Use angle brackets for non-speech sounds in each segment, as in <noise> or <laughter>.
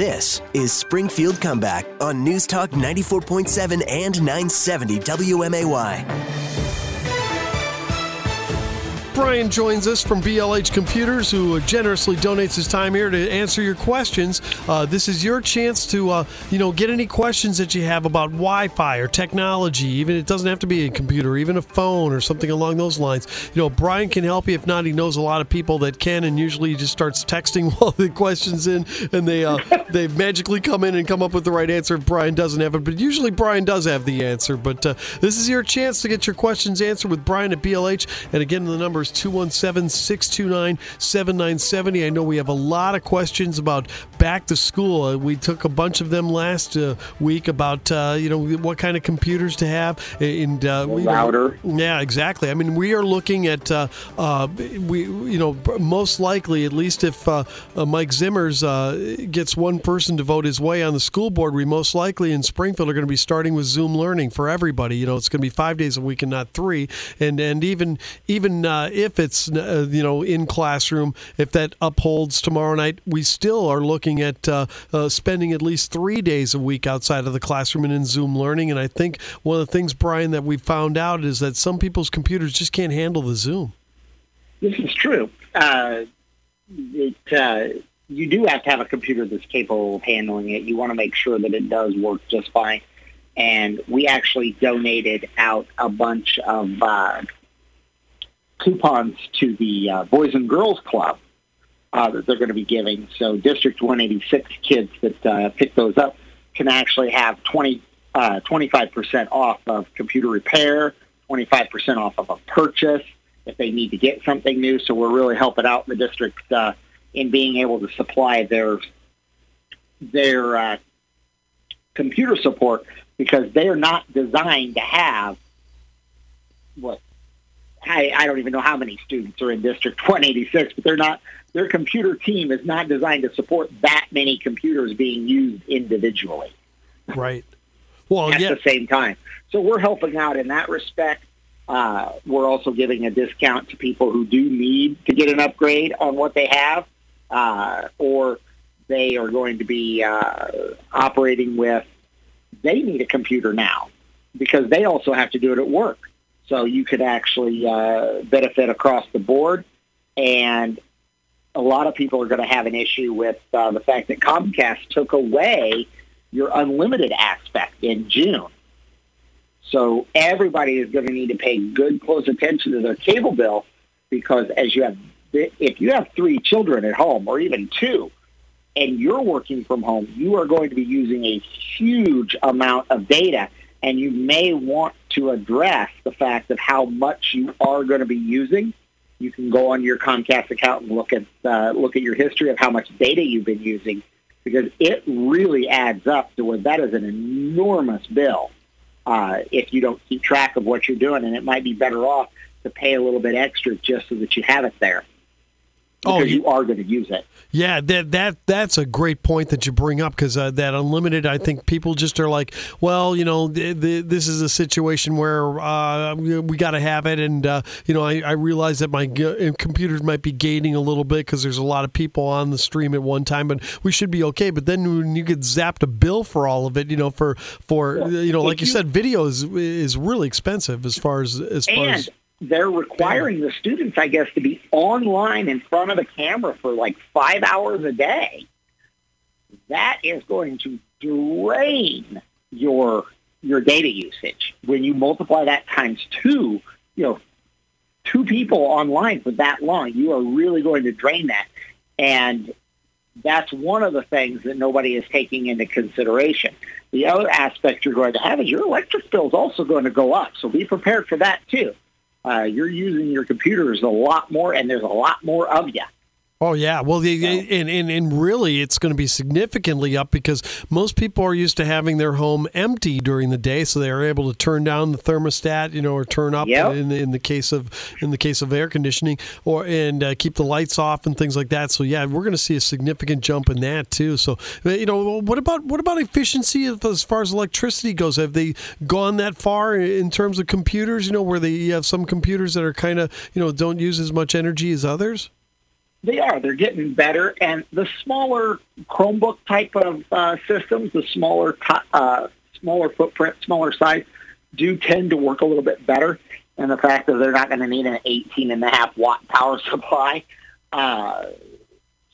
This is Springfield Comeback on News Talk 94.7 and 970 WMAY. Brian joins us from BLH Computers, who generously donates his time here to answer your questions. Uh, this is your chance to, uh, you know, get any questions that you have about Wi-Fi or technology. Even it doesn't have to be a computer, even a phone or something along those lines. You know, Brian can help you. If not, he knows a lot of people that can, and usually he just starts texting <laughs> while the questions in, and they uh, <laughs> they magically come in and come up with the right answer. If Brian doesn't have it, but usually Brian does have the answer. But uh, this is your chance to get your questions answered with Brian at BLH. And again, the number is 217 629 7970. I know we have a lot of questions about back to school. Uh, we took a bunch of them last uh, week about, uh, you know, what kind of computers to have. And uh, we, router. Yeah, exactly. I mean, we are looking at, uh, uh, we, you know, most likely, at least if Mike Zimmers gets one person to vote his way on the school board, we most likely in Springfield are going to be starting with Zoom learning for everybody. You know, it's going to be five days a week and not three. And and even even if it's uh, you know in classroom, if that upholds tomorrow night, we still are looking at uh, uh, spending at least three days a week outside of the classroom and in Zoom learning. And I think one of the things, Brian, that we found out is that some people's computers just can't handle the Zoom. This is true. Uh, it, uh, you do have to have a computer that's capable of handling it. You want to make sure that it does work just fine. And we actually donated out a bunch of uh, coupons to the uh, Boys and Girls Club uh, that they're going to be giving. So District 186 kids that uh, pick those up can actually have 20, uh, 25% off of computer repair, 25% off of a purchase if they need to get something new. So we're really helping out the district uh, in being able to supply their their uh, computer support because they are not designed to have what I, I don't even know how many students are in District <laughs> 186, but they're not. Their computer team is not designed to support that many computers being used individually. Right. Well, at yeah. the same time, so we're helping out in that respect. Uh, we're also giving a discount to people who do need to get an upgrade on what they have, uh, or they are going to be uh, operating with. They need a computer now because they also have to do it at work. So you could actually uh, benefit across the board. And a lot of people are going to have an issue with uh, the fact that Comcast took away your unlimited aspect in June. So everybody is going to need to pay good close attention to their cable bill because as you have, if you have three children at home or even two, and you're working from home, you are going to be using a huge amount of data and you may want to address the fact of how much you are going to be using. You can go on your Comcast account and look at uh, look at your history of how much data you've been using, because it really adds up to where that is an enormous bill uh, if you don't keep track of what you're doing, and it might be better off to pay a little bit extra just so that you have it there because oh, you, are going to use it. Yeah, that that that's a great point that you bring up because uh, that unlimited, I think people just are like, well, you know, th- th- this is a situation where uh, we got to have it, and uh, you know, I, I, realize that my g- uh, computers might be gating a little bit because there's a lot of people on the stream at one time, but we should be okay. But then when you get zapped a bill for all of it, you know, for for yeah. you know, like you, you, said, video is is really expensive as far as as far as they're requiring the students, I guess, to be online in front of a camera for like five hours a day. That is going to drain your your data usage. When you multiply that times two, you know, two people online for that long, you are really going to drain that. And that's one of the things that nobody is taking into consideration. The other aspect you're going to have is your electric bill is also going to go up. So be prepared for that too uh, you're using your computers a lot more, and there's a lot more of you. Oh yeah, well, the, and, and and really, it's going to be significantly up because most people are used to having their home empty during the day, so they are able to turn down the thermostat, you know, or turn up yep. in, in the case of in the case of air conditioning, or and uh, keep the lights off and things like that. So yeah, we're going to see a significant jump in that too. So uh, you know, what about what about efficiency as far as electricity goes? Have they gone that far in terms of computers? You know, where they have some computers that are kind of you know don't use as much energy as others. They are. They're getting better, and the smaller Chromebook type of uh, systems, the smaller, uh, smaller footprint, smaller size, do tend to work a little bit better. And the fact that they're not going to need an 18 and a half watt power <laughs> supply. Uh,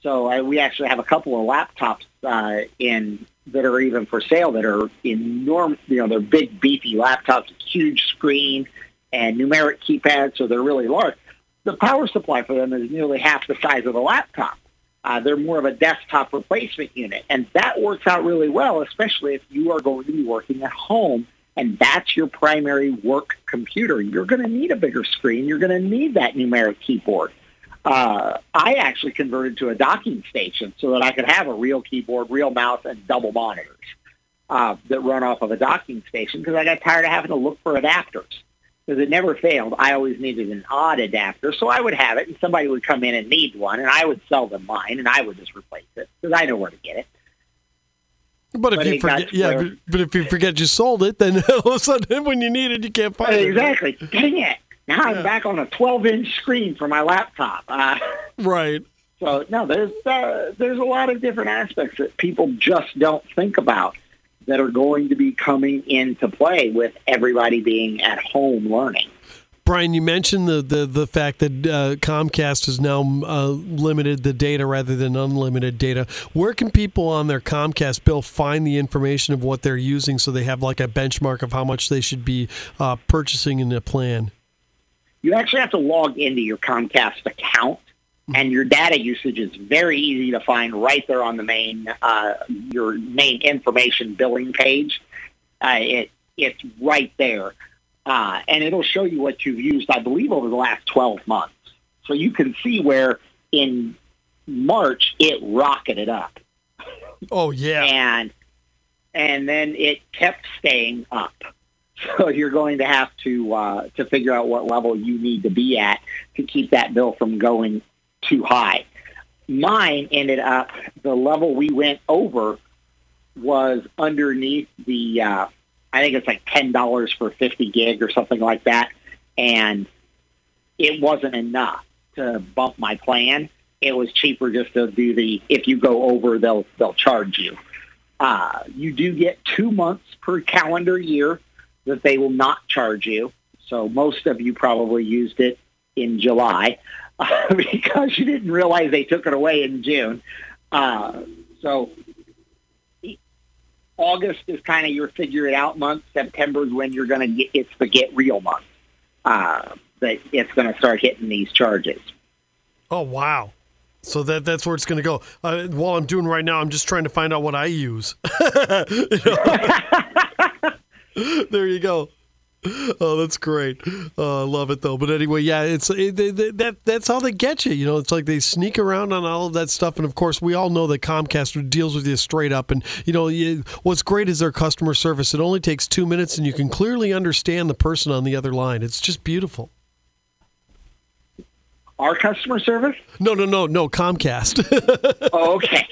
so I, we actually have a couple of laptops uh, in that are even for sale that are enormous. You know, they're big, beefy laptops, huge screen, and numeric keypads, so they're really large the power supply for them is nearly half the size of a laptop. Uh, they're more of a desktop replacement unit, and that works out really well, especially if you are going to be working at home and that's your primary work computer. You're going to need a bigger screen. You're going to need that numeric keyboard. Uh, I actually converted to a docking station so that I could have a real keyboard, real mouse, and double monitors uh, that run off of a docking station because I got tired of having to look for adapters because it never failed. I always needed an odd adapter, so I would have it, and somebody would come in and need one, and I would sell them mine, and I would just replace it because I know where to get it. But if but you forget, yeah, but, but, if you forget you sold it, then <laughs> all of a sudden when you need it, you can't find exactly. it. Exactly. Dang it! Now yeah. I'm back on a 12-inch screen for my laptop. Uh, right. <laughs> So no, there's uh, there's a lot of different aspects that people just don't think about that are going to be coming into play with everybody being at home learning. Brian, you mentioned the, the, the fact that uh, Comcast has now uh, limited the data rather than unlimited data. Where can people on their Comcast bill find the information of what they're using so they have like a benchmark of how much they should be uh, purchasing in a plan? You actually have to log into your Comcast account and your data usage is very easy to find right there on the main uh, your main information billing page. Uh, it it's right there, uh, and it'll show you what you've used. I believe over the last twelve months, so you can see where in March it rocketed up. Oh yeah, and and then it kept staying up. <laughs> So you're going to have to uh, to figure out what level you need to be at to keep that bill from going too high. Mine ended up, the level we went over was underneath the, uh, I think it's like $10 for 50 gig or something like that. And it wasn't enough to bump my plan. It was cheaper just to do the, if you go over, they'll, they'll charge you. Uh, you do get two months per calendar year that they will not charge you. So most of you probably used it in July. <laughs> because you didn't realize they took it away in June. Uh, so August is kind of your figure it out month. September is when you're going to get it's the get real month uh, that it's going to start hitting these charges. Oh wow! So that that's where it's going to go. Uh, while I'm doing right now, I'm just trying to find out what I use. <laughs> <laughs> there you go. <laughs> oh, that's great. Oh, I love it though. But anyway, yeah, it's it, they, they, that that's how they get you. You know, it's like they sneak around on all of that stuff, and of course, we all know that Comcast deals with you straight up. And you know, you, what's great is their customer service. It only takes two minutes, and you can clearly understand the person on the other line. It's just beautiful. Our customer service? No, no, no, no. Comcast. <laughs> oh, okay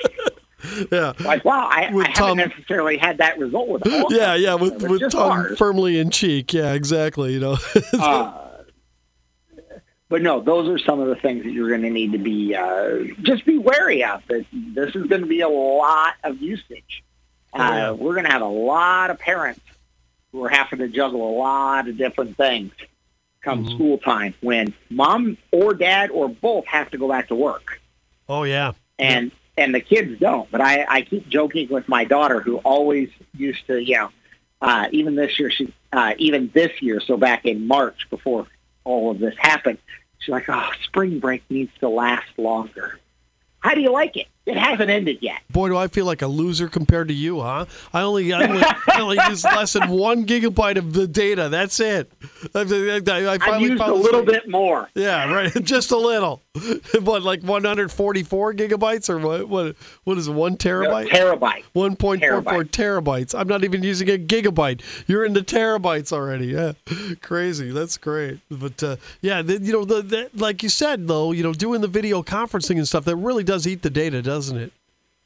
yeah. Like, wow, I, I haven't necessarily had that result with all Yeah, yeah, with, with Tom ours. firmly in cheek. Yeah, exactly. You know. <laughs> uh, but no, those are some of the things that you're going to need to be uh, just be wary of. That this is going to be a lot of usage. Oh, yeah. uh, we're going to have a lot of parents who are having to juggle a lot of different things come mm-hmm. school time when mom or dad or both have to go back to work. Oh yeah. And and the kids don't. But I, I keep joking with my daughter, who always used to, you know, uh, even this year, she, uh, even this year, so back in March before all of this happened, she's like, "Oh, spring break needs to last longer." How do you like it? It hasn't ended yet. Boy, do I feel like a loser compared to you, huh? I only I only, I only <laughs> use less than one gigabyte of the data. That's it. I, I, I used a little bit more. Yeah, right. <laughs> Just a little. <laughs> what, like 144 gigabytes or what? What? What is it? One terabyte? No, terabyte. 1.44 terabyte. terabytes. I'm not even using a gigabyte. You're into terabytes already. Yeah, <laughs> crazy. That's great. But uh, yeah, the, you know, the, the, like you said though, you know, doing the video conferencing and stuff that really does eat the data, doesn't it?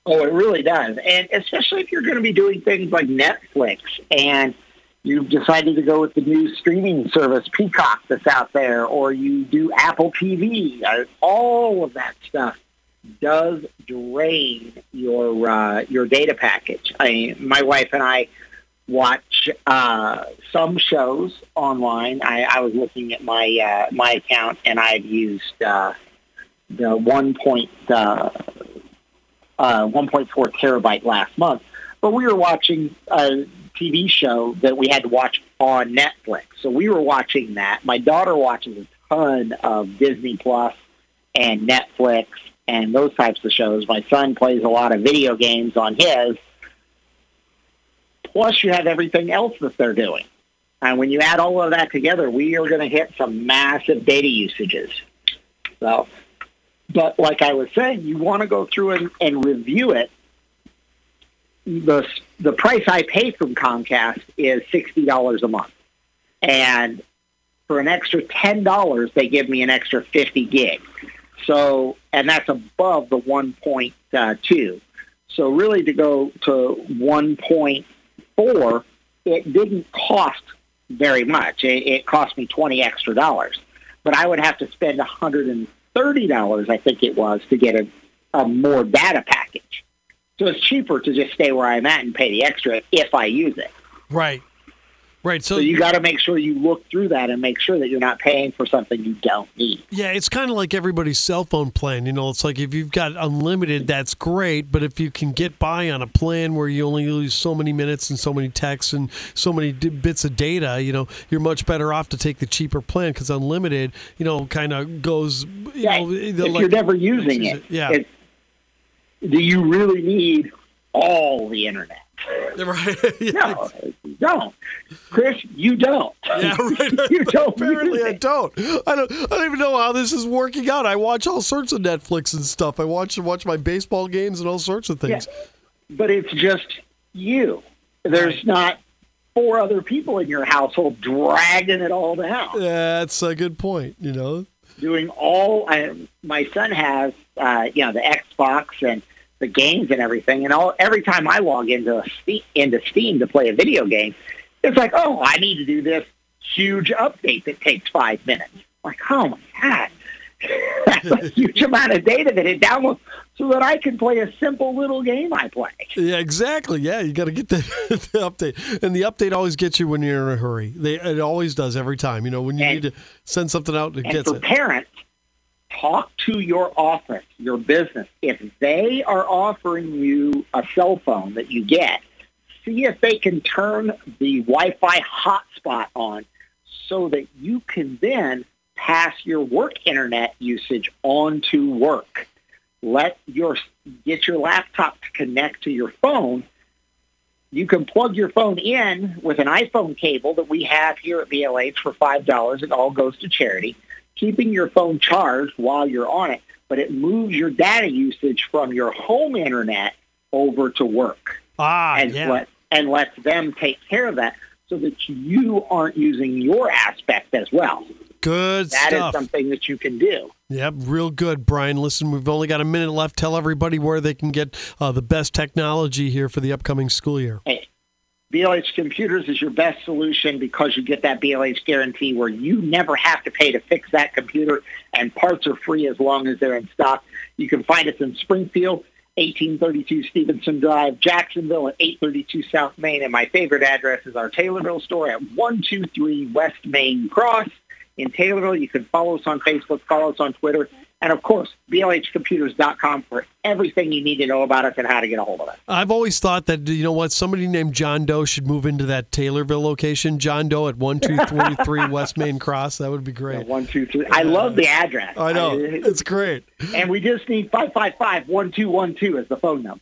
Oh, it really does, and especially if you're going to be doing things like Netflix and you've decided to go with the new streaming service Peacock that's out there, or you do Apple TV, uh, all of that stuff does drain your uh, your data package. I, my wife and I watch uh, some shows online. I, I was looking at my uh, my account, and I've used uh, the one point uh, uh, 1.4 terabyte last month. But we were watching a TV show that we had to watch on Netflix, so we were watching that. My daughter watches a ton of Disney Plus and Netflix and those types of shows. My son plays a lot of video games on his. Plus, you have everything else that they're doing. And when you add all of that together, we are going to hit some massive data usages. So, but like I was saying, you want to go through and, and review it. The the price I pay from Comcast is sixty dollars a month, and for an extra ten dollars, they give me an extra fifty gig. So, and that's above the uh, 1.2. So really to go to 1.4, it didn't cost very much. It, it cost me 20 extra dollars. But I would have to spend $130, I think it was, to get a, a more data package. So it's cheaper to just stay where I'm at and pay the extra if I use it. Right. Right. So, So you got to make sure you look through that and make sure that you're not paying for something you don't need. Yeah, it's kind of like everybody's cell phone plan. You know, it's like if you've got unlimited, that's great. But if you can get by on a plan where you only lose so many minutes and so many texts and so many d- bits of data, you know, you're much better off to take the cheaper plan because unlimited, you know, kind of goes. You Yeah, know, if the- you're never using use it, yeah. it- do you really need all the internet? <laughs> right. <laughs> Yeah, No, you don't. Chris, you don't. Yeah, right. <laughs> you don't. Apparently, I don't. I don't. I don't even know how this is working out. I watch all sorts of Netflix and stuff. I watch watch my baseball games and all sorts of things. Yeah. But it's just you. There's Right. not four other people in your household dragging it all down. Yeah, that's a good point. You know. Doing all I, my son has uh, you know the Xbox and the games and everything and all every time I log into into Steam to play a video game it's like oh I need to do this huge update that takes 5 minutes. Like oh my god that's a huge amount of data that it downloads so that I can play a simple little game I play Yeah, exactly. Yeah, you got to get the, <laughs> the update, and the update always gets you when you're in a hurry. They it always does every time. You know, when you And- need to send something out, it And gets for it. parents, talk to your office, your business. If they are offering you a cell phone that you get, see if they can turn the Wi-Fi hotspot on so that you can then pass your work internet usage onto work. Let your get your laptop to connect to your phone. You can plug your phone in with an iPhone cable that we have here at BLH for five dollars. It all goes to charity keeping your phone charged while you're on it, but it moves your data usage from your home internet over to work Ah, and yeah. let and lets them take care of that so that you aren't using your aspect as well. Good That is stuff. something that you can do. Yep, real good, Brian. Listen, we've only got a minute left. Tell everybody where they can get uh, the best technology here for the upcoming school year. BLH Computers is your best solution because you get that BLH guarantee where you never have to pay to fix that computer and parts are free as long as they're in stock. You can find us in Springfield, 1832 Stevenson Drive, Jacksonville at 832 South Main, and my favorite address is our Taylorville store at 123 West Main Cross in Taylorville. You can follow us on Facebook, follow us on Twitter, and of course, blhcomputers.com for everything you need to know about us and how to get a hold of us. I've always thought that you know what, somebody named John Doe should move into that Taylorville location. John Doe at one two three three <laughs> West Main Cross. That would be great. One, two, three. I love the address. I know I- it's great. and we just need 555-1212 as the phone number.